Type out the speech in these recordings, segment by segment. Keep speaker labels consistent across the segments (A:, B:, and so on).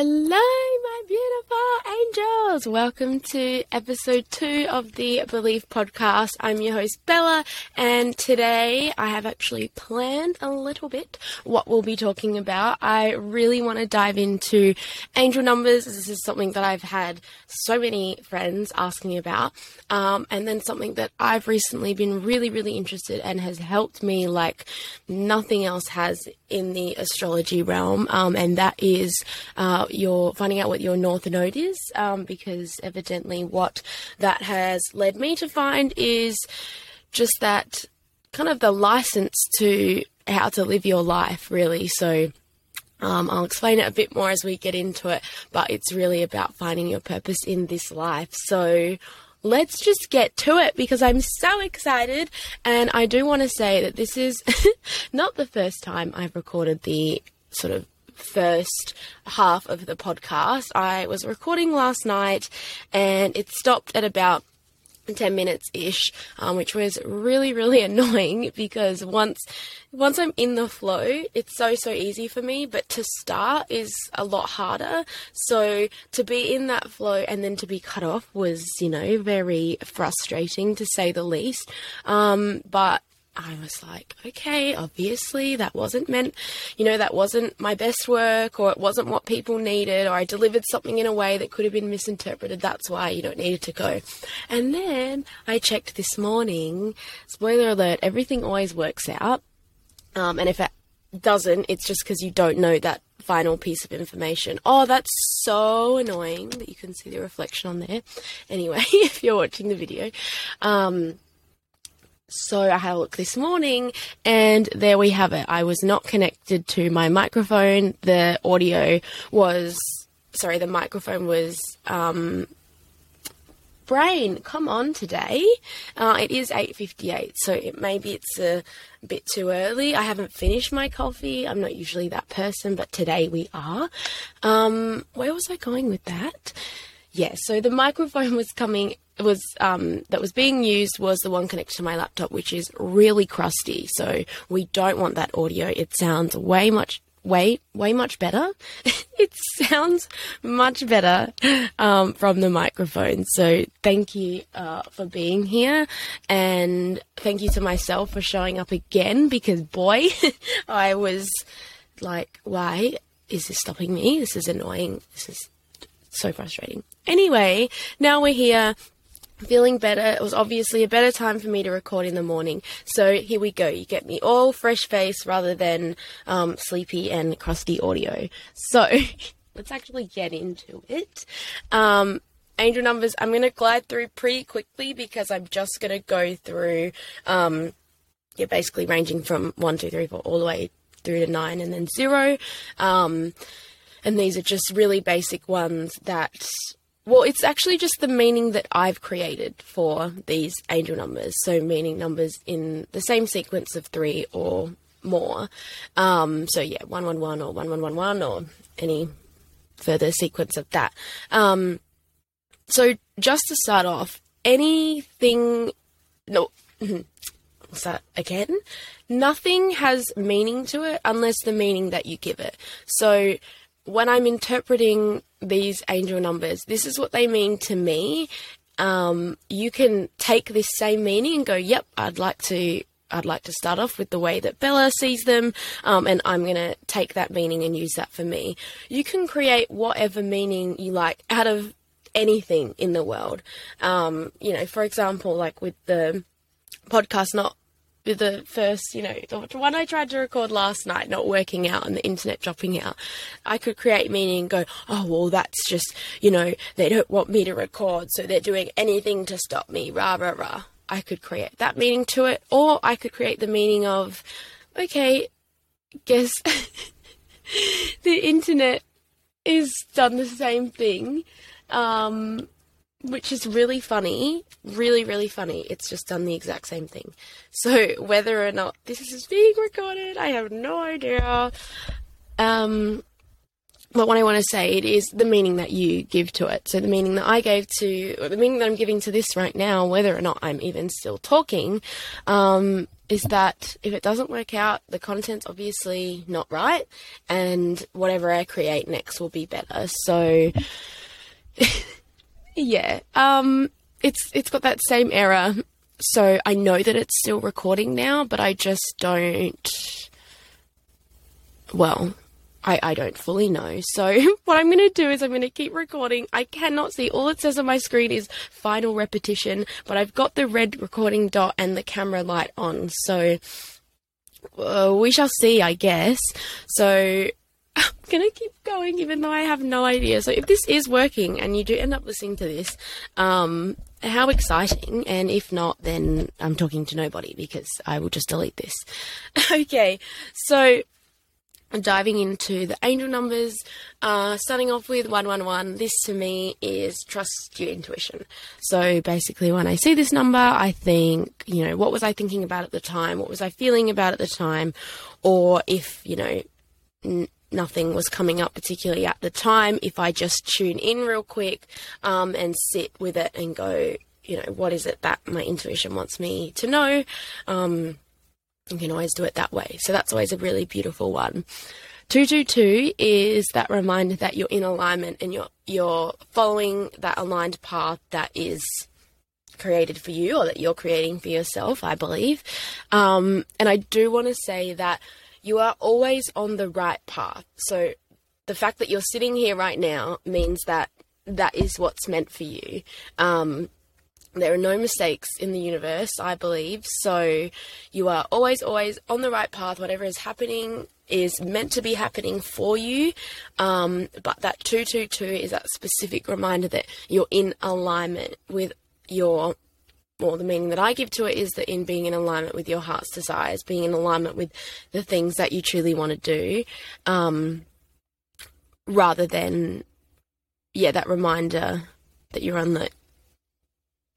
A: Hello, my beautiful angels. Welcome to episode two of the Believe podcast. I'm your host, Bella, and today I have actually planned a little bit what we'll be talking about. I really want to dive into angel numbers. This is something that I've had so many friends asking about, um, and then something that I've recently been really, really interested and has helped me like nothing else has in the astrology realm, um, and that is. Uh, your finding out what your north node is, um, because evidently what that has led me to find is just that kind of the license to how to live your life, really. So. Um, I'll explain it a bit more as we get into it, but it's really about finding your purpose in this life. So, let's just get to it because I'm so excited. And I do want to say that this is not the first time I've recorded the sort of first half of the podcast. I was recording last night and it stopped at about 10 minutes ish, um, which was really, really annoying because once, once I'm in the flow, it's so, so easy for me, but to start is a lot harder. So to be in that flow and then to be cut off was, you know, very frustrating to say the least. Um, but I was like, okay, obviously that wasn't meant, you know, that wasn't my best work or it wasn't what people needed or I delivered something in a way that could have been misinterpreted. That's why you don't need it to go. And then I checked this morning, spoiler alert, everything always works out. Um, and if it doesn't, it's just because you don't know that final piece of information. Oh, that's so annoying that you can see the reflection on there. Anyway, if you're watching the video, um, so I had a look this morning and there we have it. I was not connected to my microphone. The audio was, sorry, the microphone was, um, brain, come on today. Uh, it is 8.58, so it maybe it's a bit too early. I haven't finished my coffee. I'm not usually that person, but today we are. Um, where was I going with that? Yeah, so the microphone was coming was um, that was being used was the one connected to my laptop, which is really crusty. So we don't want that audio. It sounds way much way way much better. it sounds much better um, from the microphone. So thank you uh, for being here, and thank you to myself for showing up again because boy, I was like, why is this stopping me? This is annoying. This is so frustrating. Anyway, now we're here feeling better. It was obviously a better time for me to record in the morning. So here we go. You get me all fresh face rather than um, sleepy and crusty audio. So let's actually get into it. Um, angel numbers, I'm going to glide through pretty quickly because I'm just going to go through, um, yeah, basically ranging from one, two, three, four, all the way through to nine and then zero. Um, and these are just really basic ones that well, it's actually just the meaning that I've created for these angel numbers. So, meaning numbers in the same sequence of three or more. Um, so, yeah, 111 or 1111 or any further sequence of that. Um, so, just to start off, anything. No. What's that again? Nothing has meaning to it unless the meaning that you give it. So, when I'm interpreting these angel numbers, this is what they mean to me. Um, you can take this same meaning and go, "Yep, I'd like to." I'd like to start off with the way that Bella sees them, um, and I'm going to take that meaning and use that for me. You can create whatever meaning you like out of anything in the world. Um, you know, for example, like with the podcast not the first, you know, the one I tried to record last night not working out and the internet dropping out, I could create meaning and go, oh, well, that's just, you know, they don't want me to record, so they're doing anything to stop me, rah, rah, rah. I could create that meaning to it, or I could create the meaning of, okay, guess the internet is done the same thing. Um, which is really funny, really, really funny. It's just done the exact same thing. So whether or not this is being recorded, I have no idea. Um, but what I want to say it is the meaning that you give to it. So the meaning that I gave to, or the meaning that I'm giving to this right now, whether or not I'm even still talking, um, is that if it doesn't work out, the content's obviously not right, and whatever I create next will be better. So, yeah, um, it's it's got that same error. So I know that it's still recording now, but I just don't. Well, I, I don't fully know. So what I'm going to do is I'm going to keep recording. I cannot see. All it says on my screen is final repetition, but I've got the red recording dot and the camera light on. So uh, we shall see, I guess. So I'm going to keep going even though I have no idea. So if this is working and you do end up listening to this, um, how exciting. And if not, then I'm talking to nobody because I will just delete this. okay. So diving into the angel numbers, uh, starting off with 111, this to me is trust your intuition. So basically, when I see this number, I think, you know, what was I thinking about at the time? What was I feeling about at the time? Or if, you know, n- nothing was coming up particularly at the time, if I just tune in real quick um, and sit with it and go, you know, what is it that my intuition wants me to know? Um, you can always do it that way. So that's always a really beautiful one. 222 is that reminder that you're in alignment and you're you're following that aligned path that is created for you or that you're creating for yourself, I believe. Um, and I do want to say that you are always on the right path. So the fact that you're sitting here right now means that that is what's meant for you. Um, there are no mistakes in the universe, I believe. So you are always, always on the right path. Whatever is happening is meant to be happening for you. Um, but that 222 is that specific reminder that you're in alignment with your well, the meaning that I give to it is that in being in alignment with your heart's desires, being in alignment with the things that you truly want to do, um, rather than, yeah, that reminder that you're on the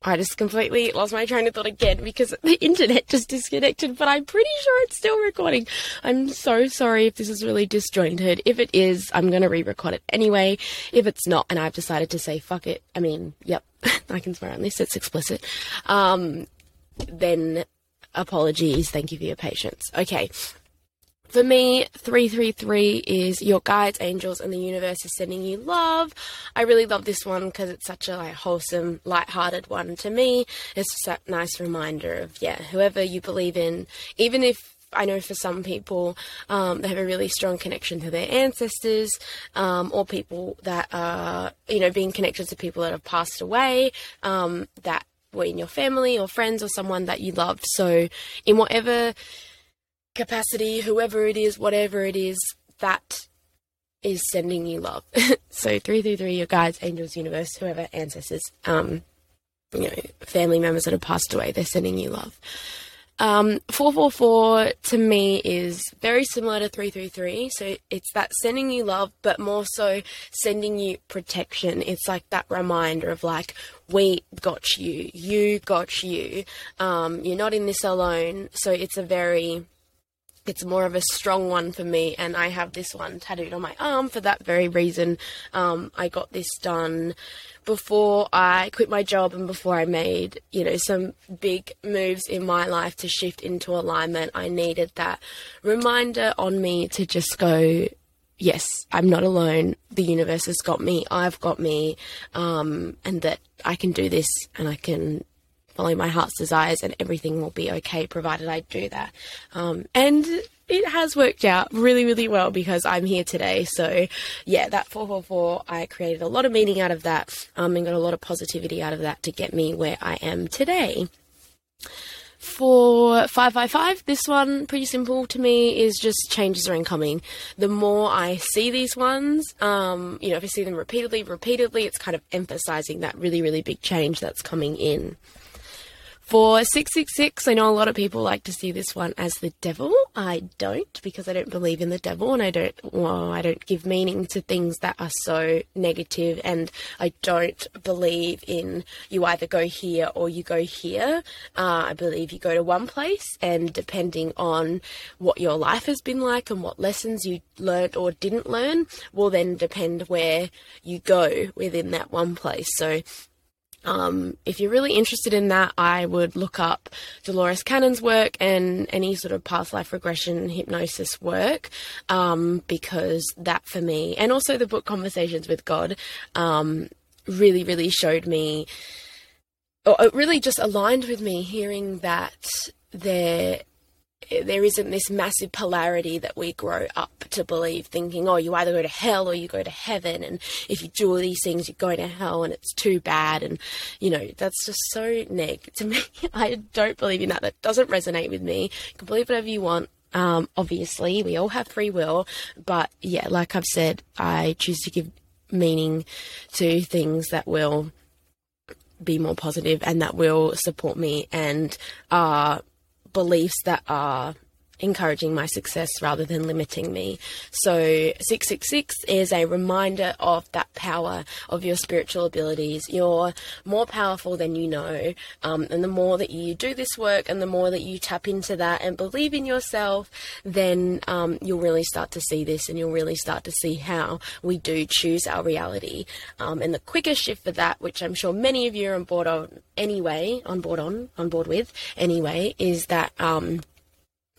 A: I just completely lost my train of thought again because the internet just disconnected, but I'm pretty sure it's still recording. I'm so sorry if this is really disjointed. If it is, I'm going to re record it anyway. If it's not, and I've decided to say fuck it, I mean, yep, I can swear on this, it's explicit, um, then apologies. Thank you for your patience. Okay, for me, 333 is your guides, angels, and the universe is sending you love. I really love this one because it's such a like wholesome, light-hearted one to me. It's just that nice reminder of yeah, whoever you believe in, even if I know for some people um, they have a really strong connection to their ancestors, um, or people that are you know being connected to people that have passed away. Um, that were in your family or friends or someone that you loved. So in whatever capacity, whoever it is, whatever it is, that is sending you love. so 333, your guides, angels, universe, whoever, ancestors, um, you know, family members that have passed away, they're sending you love. Um, 444 to me is very similar to 333. So it's that sending you love, but more so sending you protection. It's like that reminder of like, we got you, you got you. Um, you're not in this alone. So it's a very it's more of a strong one for me, and I have this one tattooed on my arm for that very reason. Um, I got this done before I quit my job and before I made, you know, some big moves in my life to shift into alignment. I needed that reminder on me to just go, yes, I'm not alone. The universe has got me. I've got me. Um, and that I can do this and I can follow my heart's desires and everything will be okay provided I do that. Um, and it has worked out really, really well because I'm here today. So, yeah, that 444, I created a lot of meaning out of that um, and got a lot of positivity out of that to get me where I am today. For 555, this one, pretty simple to me, is just changes are incoming. The more I see these ones, um, you know, if I see them repeatedly, repeatedly, it's kind of emphasizing that really, really big change that's coming in. For 666, I know a lot of people like to see this one as the devil. I don't because I don't believe in the devil and I don't well, I don't give meaning to things that are so negative and I don't believe in you either go here or you go here. Uh, I believe you go to one place and depending on what your life has been like and what lessons you learned or didn't learn will then depend where you go within that one place. So um, if you're really interested in that, I would look up Dolores Cannon's work and any sort of past life regression hypnosis work, um, because that for me, and also the book Conversations with God, um, really, really showed me, or really just aligned with me hearing that there there isn't this massive polarity that we grow up to believe, thinking, oh, you either go to hell or you go to heaven. And if you do all these things, you're going to hell and it's too bad. And, you know, that's just so neg to me. I don't believe in that. That doesn't resonate with me. You can believe whatever you want. Um, obviously, we all have free will. But yeah, like I've said, I choose to give meaning to things that will be more positive and that will support me and are beliefs that are encouraging my success rather than limiting me. So 666 is a reminder of that power of your spiritual abilities. You're more powerful than you know. Um, and the more that you do this work and the more that you tap into that and believe in yourself, then um, you'll really start to see this and you'll really start to see how we do choose our reality. Um, and the quickest shift for that, which I'm sure many of you are on board on anyway, on board on, on board with anyway, is that um,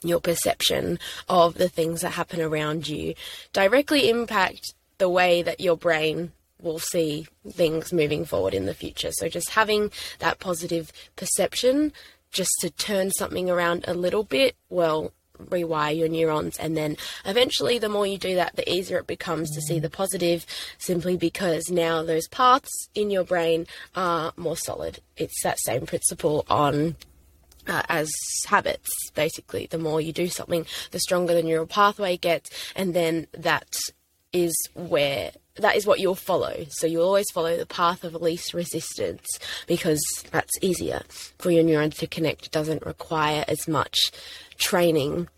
A: your perception of the things that happen around you directly impact the way that your brain will see things moving forward in the future. So just having that positive perception just to turn something around a little bit, well, rewire your neurons and then eventually the more you do that the easier it becomes to see the positive simply because now those paths in your brain are more solid it's that same principle on uh, as habits, basically. The more you do something, the stronger the neural pathway gets, and then that is where that is what you'll follow. So you'll always follow the path of least resistance because that's easier for your neurons to connect. It doesn't require as much training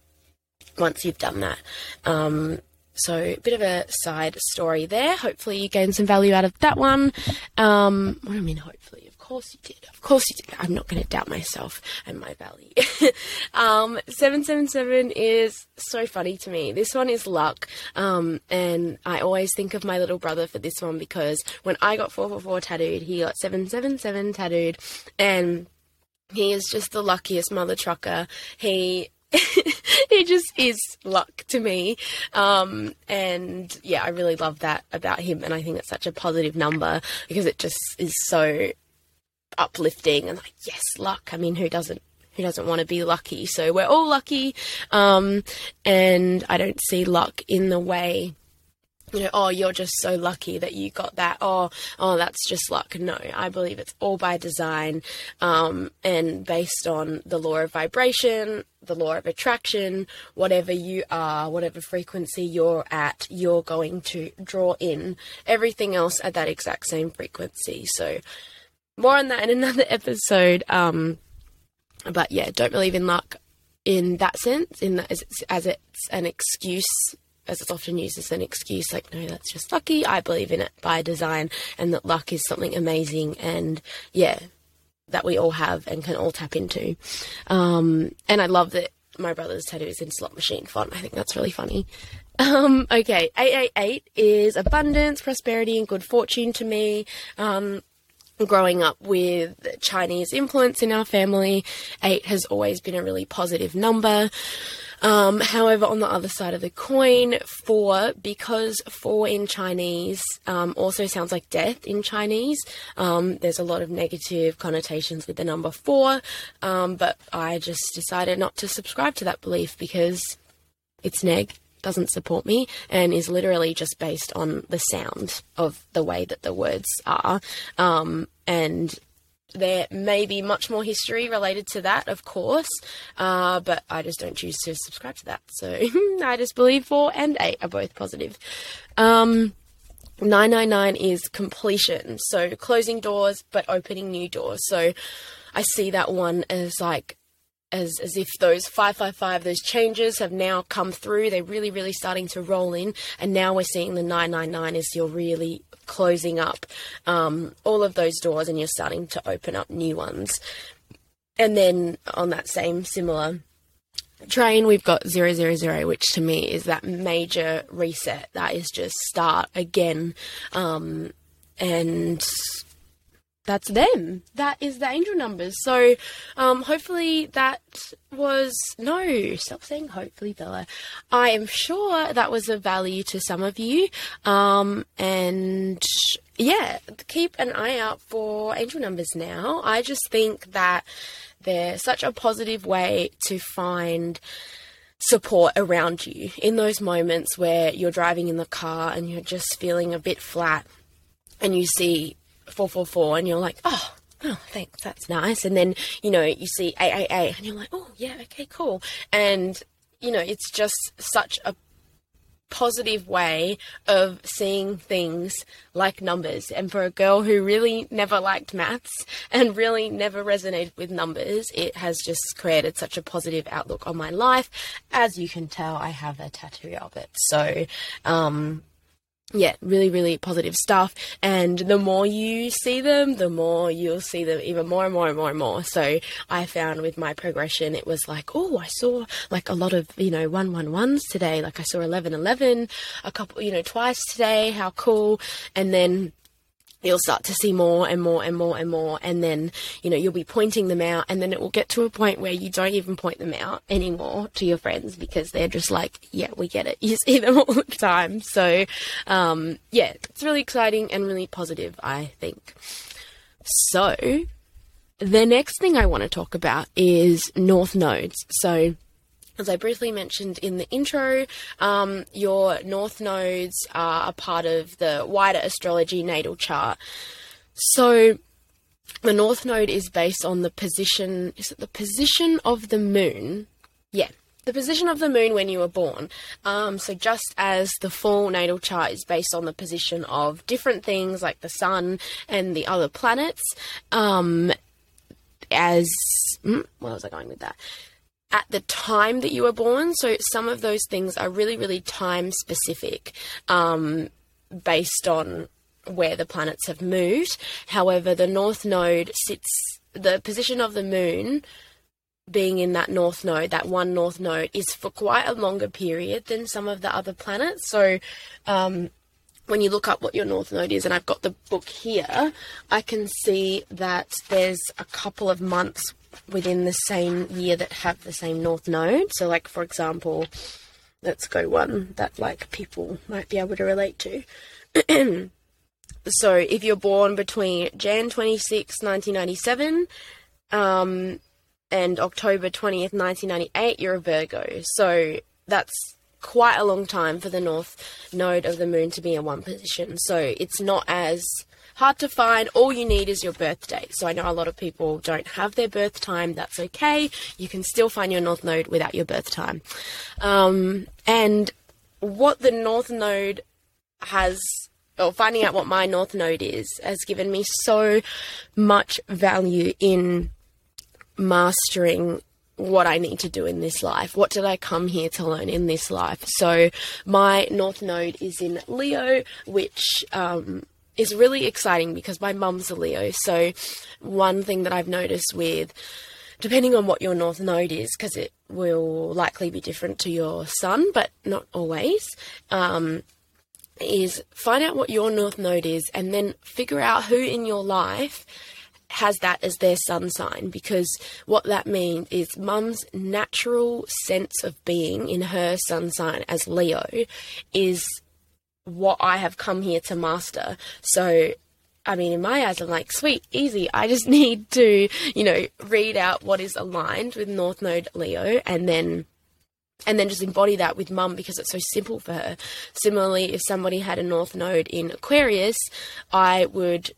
A: once you've done that. Um, so a bit of a side story there. Hopefully you gain some value out of that one. Um, what do I mean? Hopefully course you did. Of course you did. I'm not going to doubt myself and my value. um, 777 is so funny to me. This one is luck. Um, and I always think of my little brother for this one because when I got 444 tattooed, he got 777 tattooed. And he is just the luckiest mother trucker. He he just is luck to me. Um, and yeah, I really love that about him. And I think it's such a positive number because it just is so uplifting and like yes luck i mean who doesn't who doesn't want to be lucky so we're all lucky um, and i don't see luck in the way you know, oh, you're just so lucky that you got that. Oh, oh, that's just luck. No, I believe it's all by design, um, and based on the law of vibration, the law of attraction. Whatever you are, whatever frequency you're at, you're going to draw in everything else at that exact same frequency. So, more on that in another episode. Um, but yeah, don't believe in luck in that sense, in that as it's, as it's an excuse, as it's often used as an excuse. Like, no, that's just lucky. I believe in it by design, and that luck is something amazing, and yeah, that we all have and can all tap into. Um, and I love that my brother's tattoo is in slot machine font. I think that's really funny. Um, okay, 888 is abundance, prosperity, and good fortune to me. Um, growing up with Chinese influence in our family, eight has always been a really positive number. Um, however, on the other side of the coin, four, because four in Chinese um, also sounds like death in Chinese, um, there's a lot of negative connotations with the number four, um, but I just decided not to subscribe to that belief because it's neg doesn't support me and is literally just based on the sound of the way that the words are. Um, and there may be much more history related to that, of course, uh, but I just don't choose to subscribe to that. So I just believe four and eight are both positive. Um, 999 is completion, so closing doors but opening new doors. So I see that one as like as as if those 555 those changes have now come through. They're really really starting to roll in. And now we're seeing the 999 as you're really closing up um, all of those doors and you're starting to open up new ones. And then on that same similar train we've got 000 which to me is that major reset. That is just start again. Um, and that's them. That is the angel numbers. So um, hopefully that was no. Stop saying hopefully, Bella. I am sure that was of value to some of you. Um, and yeah, keep an eye out for angel numbers now. I just think that they're such a positive way to find support around you in those moments where you're driving in the car and you're just feeling a bit flat and you see 444 and you're like, oh, oh, thanks, that's nice. And then, you know, you see 888 and you're like, oh, yeah, okay, cool. And, you know, it's just such a positive way of seeing things like numbers. And for a girl who really never liked maths and really never resonated with numbers, it has just created such a positive outlook on my life. As you can tell, I have a tattoo of it. So, um, yeah, really, really positive stuff. And the more you see them, the more you'll see them even more and more and more and more. So I found with my progression, it was like, oh, I saw like a lot of, you know, one one ones today. Like I saw 11 11 a couple, you know, twice today. How cool. And then you'll start to see more and more and more and more. And then you know you'll be pointing them out and then it will get to a point where you don't even point them out anymore to your friends because they're just like yeah we get it. You see them all the time. So um, yeah it's really exciting and really positive i think. So the next thing i want to talk about is north nodes. So as I briefly mentioned in the intro, um, your north nodes are a part of the wider astrology natal chart. So the north node is based on the position, is it the position of the moon? Yeah, the position of the moon when you were born. Um, so, just as the full natal chart is based on the position of different things like the sun and the other planets, um, as. Hmm, where was I going with that? At the time that you were born. So some of those things are really, really time specific um, based on where the planets have moved. However, the North Node sits, the position of the moon being in that North Node, that one North Node, is for quite a longer period than some of the other planets. So, um, when you look up what your North Node is, and I've got the book here, I can see that there's a couple of months within the same year that have the same north node. So, like for example, let's go one that like people might be able to relate to. so, if you're born between Jan 26, 1997, um, and October 20th, 1998, you're a Virgo. So, that's quite a long time for the north node of the moon to be in one position. So, it's not as hard to find. All you need is your birth date. So I know a lot of people don't have their birth time. That's okay. You can still find your North Node without your birth time. Um, and what the North Node has or finding out what my north node is has given me so much value in mastering what I need to do in this life. What did I come here to learn in this life? So, my North Node is in Leo, which um, is really exciting because my mum's a Leo. So, one thing that I've noticed with depending on what your north node is, because it will likely be different to your sun, but not always, um, is find out what your north node is and then figure out who in your life has that as their sun sign because what that means is mum's natural sense of being in her sun sign as Leo is what I have come here to master. So, I mean, in my eyes, I'm like, sweet, easy. I just need to, you know, read out what is aligned with North Node Leo and then and then just embody that with mum because it's so simple for her. Similarly, if somebody had a North Node in Aquarius, I would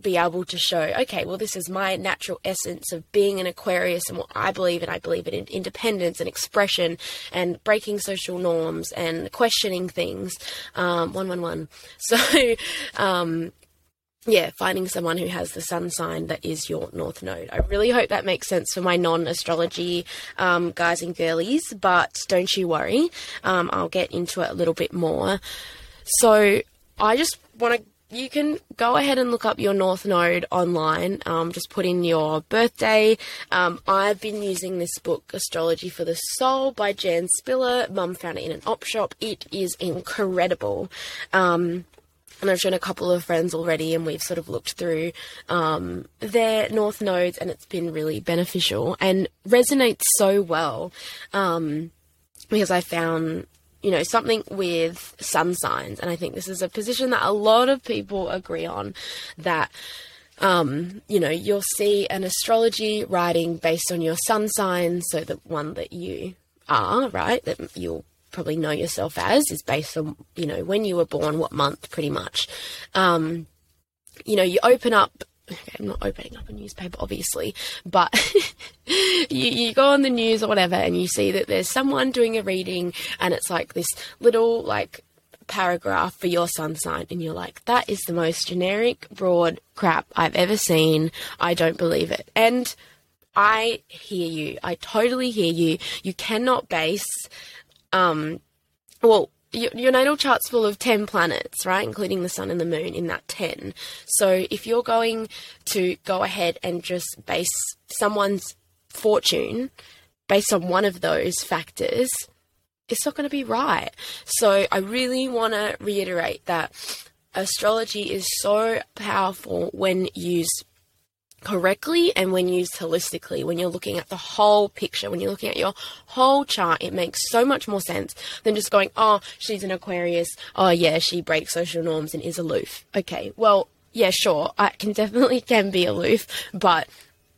A: be able to show, okay, well, this is my natural essence of being an Aquarius and what I believe in. I believe in independence and expression and breaking social norms and questioning things. Um, one, one, one. So, um, yeah, finding someone who has the sun sign that is your North Node. I really hope that makes sense for my non astrology um, guys and girlies, but don't you worry. Um, I'll get into it a little bit more. So I just want to you can go ahead and look up your North Node online. Um, just put in your birthday. Um, I've been using this book, Astrology for the Soul by Jan Spiller. Mum found it in an op shop. It is incredible. Um, and I've shown a couple of friends already, and we've sort of looked through um, their North Nodes, and it's been really beneficial and resonates so well um, because I found you know, something with sun signs. And I think this is a position that a lot of people agree on that. Um, you know, you'll see an astrology writing based on your sun sign, so the one that you are, right, that you'll probably know yourself as is based on, you know, when you were born, what month, pretty much. Um, you know, you open up okay, I'm not opening up a newspaper, obviously, but you, you go on the news or whatever and you see that there's someone doing a reading and it's like this little, like, paragraph for your sun sign and you're like that is the most generic broad crap i've ever seen. I don't believe it. And i hear you. I totally hear you. You cannot base um well your, your natal chart's full of 10 planets, right? Including the sun and the moon in that 10. So if you're going to go ahead and just base someone's fortune based on one of those factors, it's not going to be right. So I really want to reiterate that astrology is so powerful when used correctly and when used holistically, when you're looking at the whole picture, when you're looking at your whole chart, it makes so much more sense than just going, oh, she's an Aquarius. Oh, yeah, she breaks social norms and is aloof. Okay, well, yeah, sure, I can definitely can be aloof, but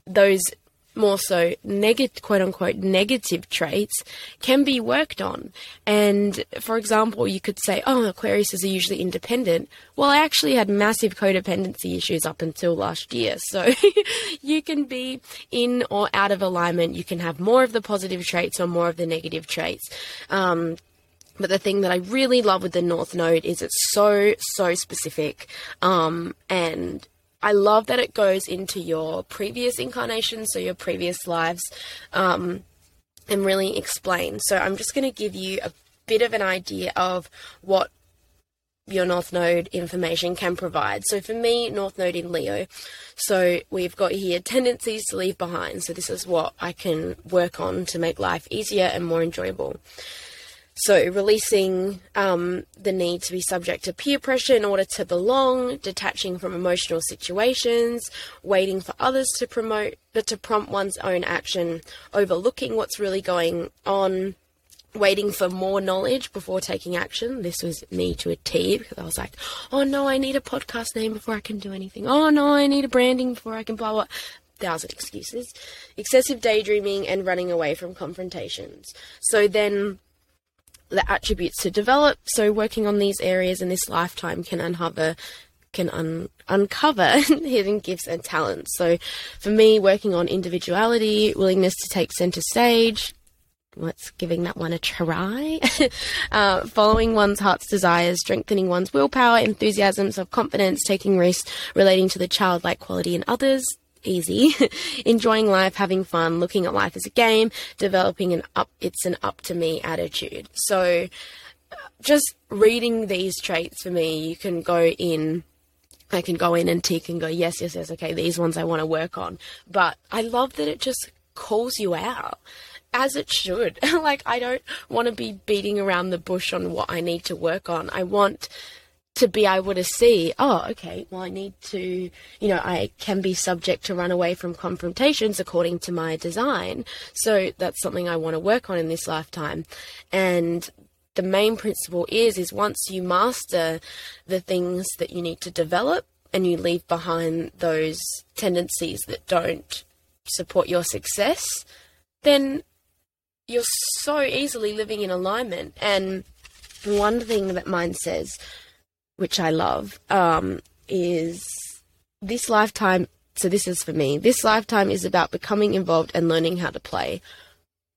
A: those more so negative, quote unquote, negative traits can be worked on. And for example, you could say, oh, Aquarius are usually independent. Well, I actually had massive codependency issues up until last year. So you can be in or out of alignment. You can have more of the positive traits or more of the negative traits. Um, but the thing that I really love with the North Node is it's so, so specific. Um, and I love that it goes into your previous incarnations, so your previous lives, um, and really explain. So I'm just going to give you a bit of an idea of what your North Node information can provide. So for me, North Node in Leo. So we've got here tendencies to leave behind. So this is what I can work on to make life easier and more enjoyable. So, releasing um, the need to be subject to peer pressure in order to belong, detaching from emotional situations, waiting for others to promote, but to prompt one's own action, overlooking what's really going on, waiting for more knowledge before taking action. This was me to a T because I was like, oh no, I need a podcast name before I can do anything. Oh no, I need a branding before I can blah blah. Thousand excuses. Excessive daydreaming and running away from confrontations. So then the attributes to develop. So working on these areas in this lifetime can uncover can un- uncover hidden gifts and talents. So for me, working on individuality, willingness to take center stage, let's giving that one a try. uh, following one's heart's desires, strengthening one's willpower, enthusiasm, self confidence, taking risks, relating to the childlike quality in others, easy. Enjoying life, having fun, looking at life as a game, developing an up it's an up to me attitude. So uh, just reading these traits for me, you can go in I can go in and tick and go, yes, yes, yes, okay, these ones I want to work on. But I love that it just calls you out as it should. like, I don't want to be beating around the bush on what I need to work on. I want to be able to see, oh, okay, well, I need to, you know, I can be subject to run away from confrontations according to my design. So that's something I want to work on in this lifetime. And the main principle is, is once you master the things that you need to develop and you leave behind those tendencies that don't support your success, then you're so easily living in alignment. And one thing that mine says, which I love, um, is this lifetime. So this is for me. This lifetime is about becoming involved and learning how to play.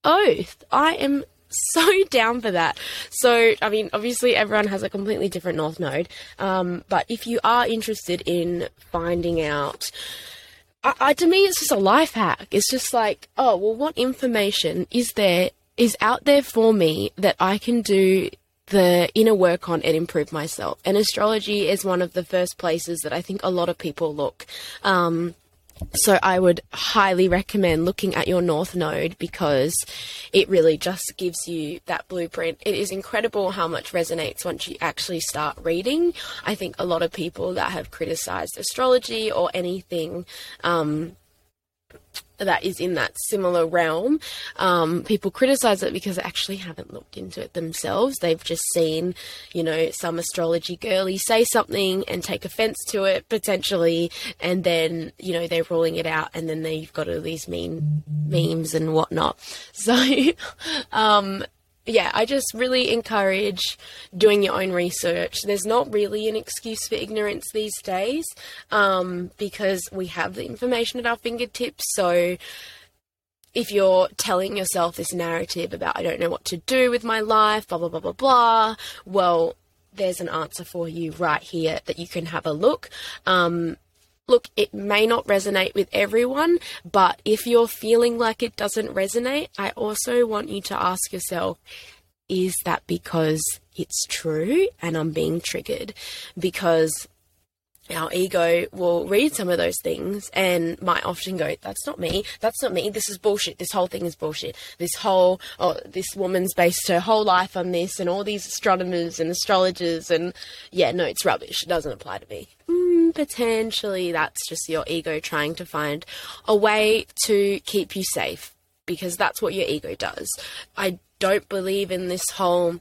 A: Oath. I am so down for that. So, I mean, obviously, everyone has a completely different North Node. Um, but if you are interested in finding out, I, I, to me, it's just a life hack. It's just like, oh, well, what information is there, is out there for me that I can do the inner work on and improve myself. And astrology is one of the first places that I think a lot of people look. Um, so I would highly recommend looking at your North Node because it really just gives you that blueprint. It is incredible how much resonates once you actually start reading. I think a lot of people that have criticized astrology or anything um, that is in that similar realm. Um, people criticize it because they actually haven't looked into it themselves. They've just seen, you know, some astrology girly say something and take offense to it potentially, and then, you know, they're ruling it out, and then they've got all these mean memes and whatnot. So, um, yeah, I just really encourage doing your own research. There's not really an excuse for ignorance these days um, because we have the information at our fingertips. So if you're telling yourself this narrative about, I don't know what to do with my life, blah, blah, blah, blah, blah, well, there's an answer for you right here that you can have a look. Um, look, it may not resonate with everyone, but if you're feeling like it doesn't resonate, I also want you to ask yourself, is that because it's true and I'm being triggered? Because our ego will read some of those things and might often go, That's not me. That's not me. This is bullshit. This whole thing is bullshit. This whole, oh, this woman's based her whole life on this and all these astronomers and astrologers. And yeah, no, it's rubbish. It doesn't apply to me. Potentially that's just your ego trying to find a way to keep you safe because that's what your ego does. I don't believe in this whole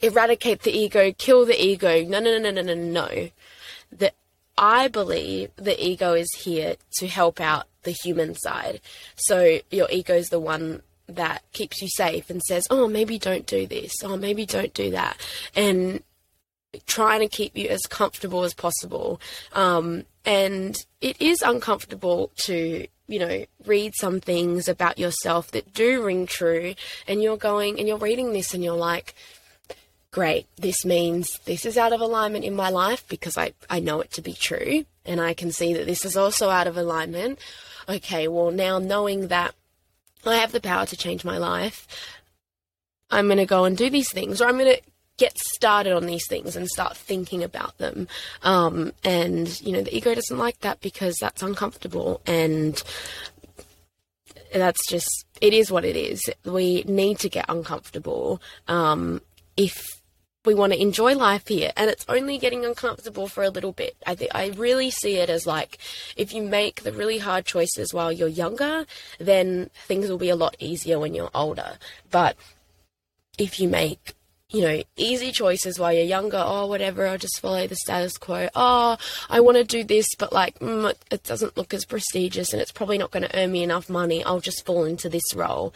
A: eradicate the ego, kill the ego. No, no, no, no, no, no that I believe the ego is here to help out the human side. So your ego is the one that keeps you safe and says, oh, maybe don't do this, oh, maybe don't do that. And trying to keep you as comfortable as possible. Um, and it is uncomfortable to, you know, read some things about yourself that do ring true. And you're going and you're reading this and you're like, great, this means this is out of alignment in my life because I, I know it to be true. And I can see that this is also out of alignment. Okay, well, now knowing that I have the power to change my life, I'm going to go and do these things, or I'm going to get started on these things and start thinking about them. Um, and, you know, the ego doesn't like that because that's uncomfortable. And that's just, it is what it is. We need to get uncomfortable um, if we want to enjoy life here and it's only getting uncomfortable for a little bit. I I really see it as like if you make the really hard choices while you're younger, then things will be a lot easier when you're older. But if you make you know, easy choices while you're younger. Oh, whatever, I'll just follow the status quo. Oh, I want to do this, but like, mm, it doesn't look as prestigious and it's probably not going to earn me enough money. I'll just fall into this role.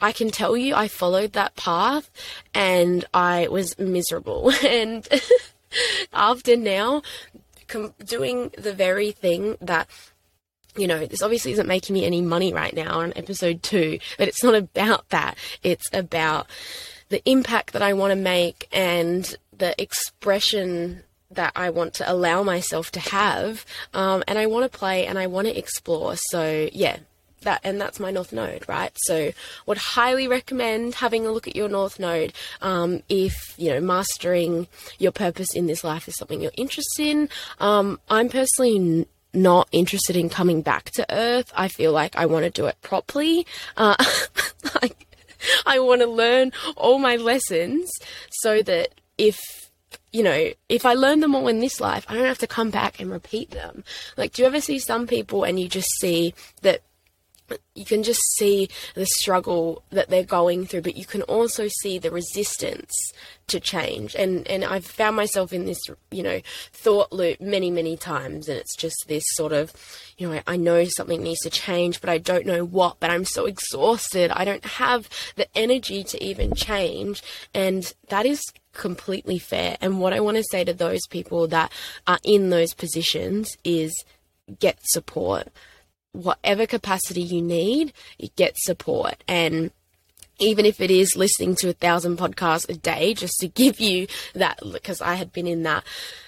A: I can tell you I followed that path and I was miserable. And after now, com- doing the very thing that you know, this obviously isn't making me any money right now on episode two, but it's not about that. It's about the impact that I want to make and the expression that I want to allow myself to have. Um, and I want to play and I want to explore. So, yeah, that and that's my north node right so would highly recommend having a look at your north node um, if you know mastering your purpose in this life is something you're interested in um, i'm personally n- not interested in coming back to earth i feel like i want to do it properly uh, like i want to learn all my lessons so that if you know, if I learn them all in this life, I don't have to come back and repeat them. Like, do you ever see some people and you just see that you can just see the struggle that they're going through, but you can also see the resistance to change. And and I've found myself in this, you know, thought loop many, many times, and it's just this sort of, you know, I know something needs to change, but I don't know what. But I'm so exhausted. I don't have the energy to even change, and that is completely fair. And what I want to say to those people that are in those positions is get support whatever capacity you need, you get support. And even if it is listening to a thousand podcasts a day just to give you that because I had been in that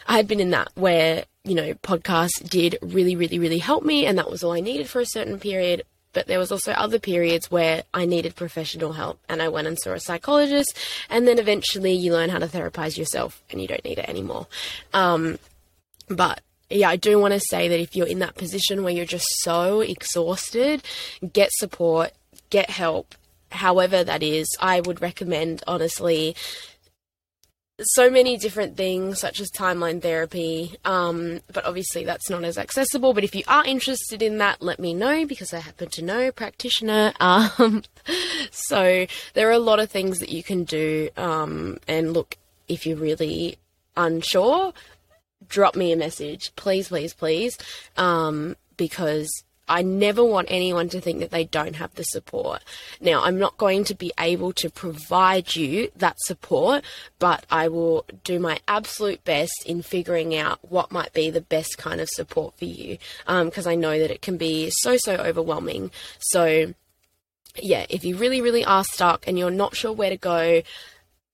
A: I had been in that where you know podcasts did really really really help me and that was all I needed for a certain period but there was also other periods where I needed professional help and I went and saw a psychologist and then eventually you learn how to therapize yourself and you don't need it anymore um, but yeah, I do want to say that if you're in that position where you're just so exhausted, get support, get help, however that is, I would recommend honestly so many different things such as timeline therapy um, but obviously that's not as accessible but if you are interested in that let me know because i happen to know a practitioner um, so there are a lot of things that you can do um, and look if you're really unsure drop me a message please please please um, because I never want anyone to think that they don't have the support. Now, I'm not going to be able to provide you that support, but I will do my absolute best in figuring out what might be the best kind of support for you because um, I know that it can be so, so overwhelming. So, yeah, if you really, really are stuck and you're not sure where to go,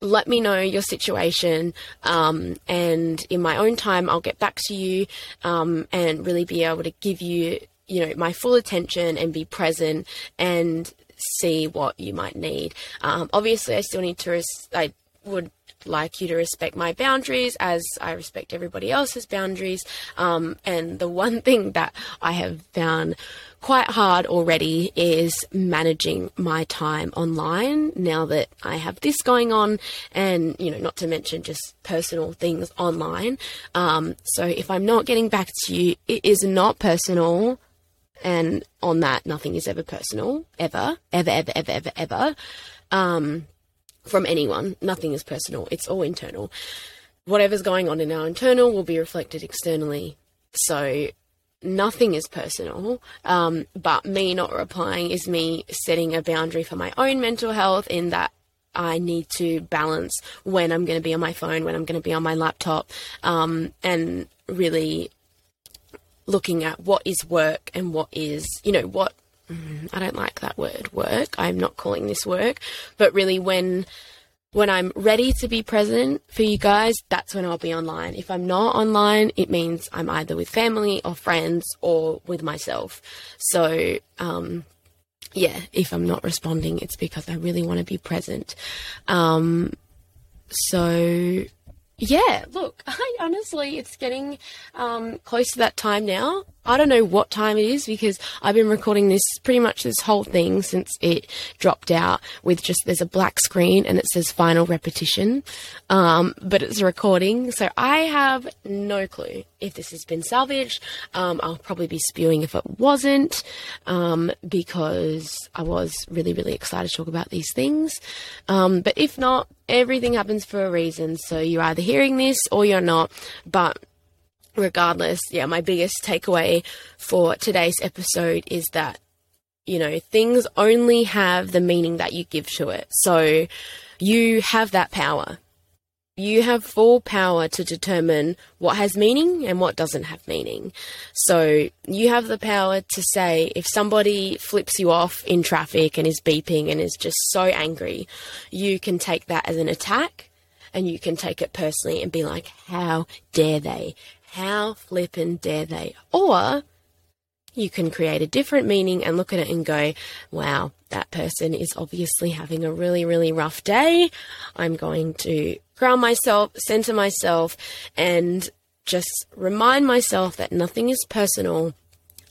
A: let me know your situation, um, and in my own time, I'll get back to you um, and really be able to give you you know, my full attention and be present and see what you might need. Um, obviously, I still need to, res- I would like you to respect my boundaries as I respect everybody else's boundaries. Um, and the one thing that I have found quite hard already is managing my time online now that I have this going on and, you know, not to mention just personal things online. Um, so if I'm not getting back to you, it is not personal. And on that, nothing is ever personal, ever, ever, ever, ever, ever, ever, um, from anyone. Nothing is personal. It's all internal. Whatever's going on in our internal will be reflected externally. So nothing is personal. Um, but me not replying is me setting a boundary for my own mental health in that I need to balance when I'm going to be on my phone, when I'm going to be on my laptop, um, and really looking at what is work and what is, you know, what mm, I don't like that word work. I'm not calling this work, but really when when I'm ready to be present for you guys, that's when I'll be online. If I'm not online, it means I'm either with family or friends or with myself. So, um, yeah, if I'm not responding, it's because I really want to be present. Um, so yeah, look, I honestly, it's getting um, close to that time now. I don't know what time it is because I've been recording this pretty much this whole thing since it dropped out with just there's a black screen and it says final repetition, um, but it's recording. So I have no clue if this has been salvaged. Um, I'll probably be spewing if it wasn't um, because I was really, really excited to talk about these things. Um, but if not, everything happens for a reason. So you're either hearing this or you're not. But regardless, yeah, my biggest takeaway for today's episode is that, you know, things only have the meaning that you give to it. So you have that power. You have full power to determine what has meaning and what doesn't have meaning. So you have the power to say if somebody flips you off in traffic and is beeping and is just so angry, you can take that as an attack and you can take it personally and be like, how dare they? How flippin' dare they? Or you can create a different meaning and look at it and go, wow, that person is obviously having a really, really rough day. I'm going to ground myself, center myself, and just remind myself that nothing is personal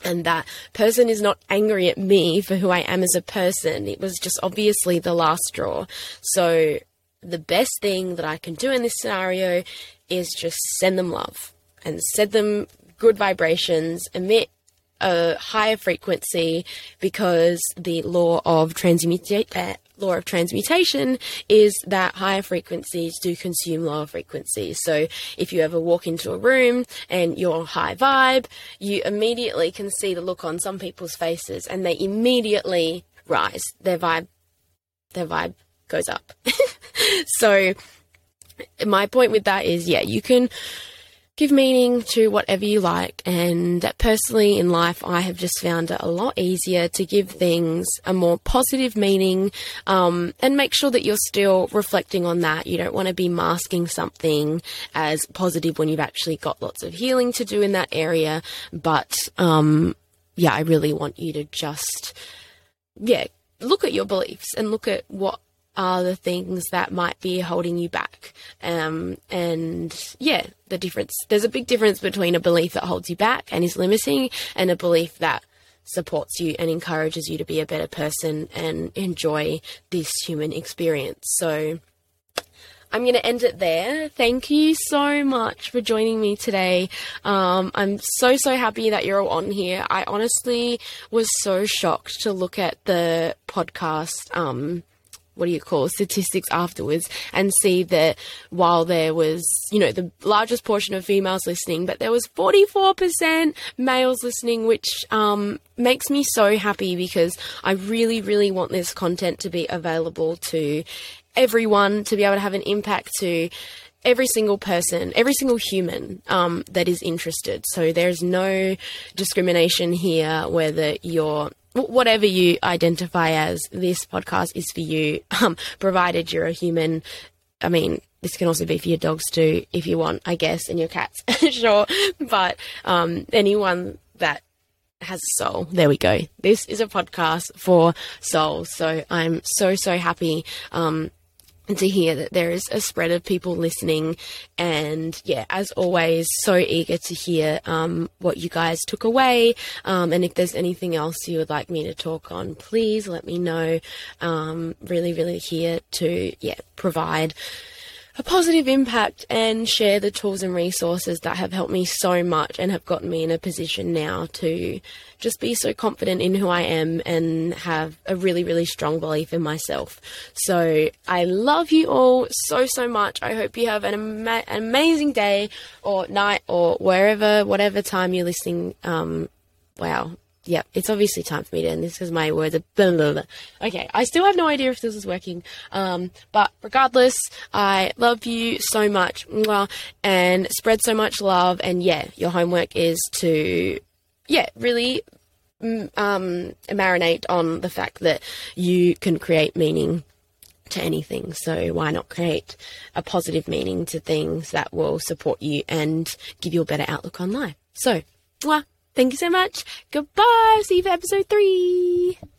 A: and that person is not angry at me for who I am as a person. It was just obviously the last straw. So, the best thing that I can do in this scenario is just send them love and send them good vibrations, emit a higher frequency because the law of transmutation. Eh, Law of transmutation is that higher frequencies do consume lower frequencies. So if you ever walk into a room and you're high vibe, you immediately can see the look on some people's faces and they immediately rise. Their vibe their vibe goes up. so my point with that is yeah, you can give meaning to whatever you like. And personally in life, I have just found it a lot easier to give things a more positive meaning um, and make sure that you're still reflecting on that. You don't want to be masking something as positive when you've actually got lots of healing to do in that area. But um, yeah, I really want you to just, yeah, look at your beliefs and look at what are the things that might be holding you back. Um, and yeah, the difference there's a big difference between a belief that holds you back and is limiting and a belief that supports you and encourages you to be a better person and enjoy this human experience. So, I'm going to end it there. Thank you so much for joining me today. Um, I'm so, so happy that you're all on here. I honestly was so shocked to look at the podcast. Um, what do you call statistics afterwards and see that while there was you know the largest portion of females listening but there was 44% males listening which um, makes me so happy because i really really want this content to be available to everyone to be able to have an impact to every single person, every single human um, that is interested. So there's no discrimination here, whether you're whatever you identify as. This podcast is for you, um, provided you're a human. I mean, this can also be for your dogs too, if you want, I guess, and your cats, sure. But um, anyone that has a soul. There we go. This is a podcast for souls. So I'm so, so happy um, and to hear that there is a spread of people listening. And yeah, as always, so eager to hear um, what you guys took away. Um, and if there's anything else you would like me to talk on, please let me know. Um, really, really here to yeah provide a positive impact and share the tools and resources that have helped me so much and have gotten me in a position now to just be so confident in who I am and have a really, really strong belief in myself. So I love you all so, so much. I hope you have an, ama- an amazing day or night or wherever, whatever time you're listening. Um, wow, yeah, it's obviously time for me to end this because my words are blah, blah, blah. Okay, I still have no idea if this is working. Um, but regardless, I love you so much and spread so much love. And yeah, your homework is to, yeah, really mm, um, marinate on the fact that you can create meaning to anything. So why not create a positive meaning to things that will support you and give you a better outlook on life? So, mwah. Thank you so much. Goodbye. See you for episode three.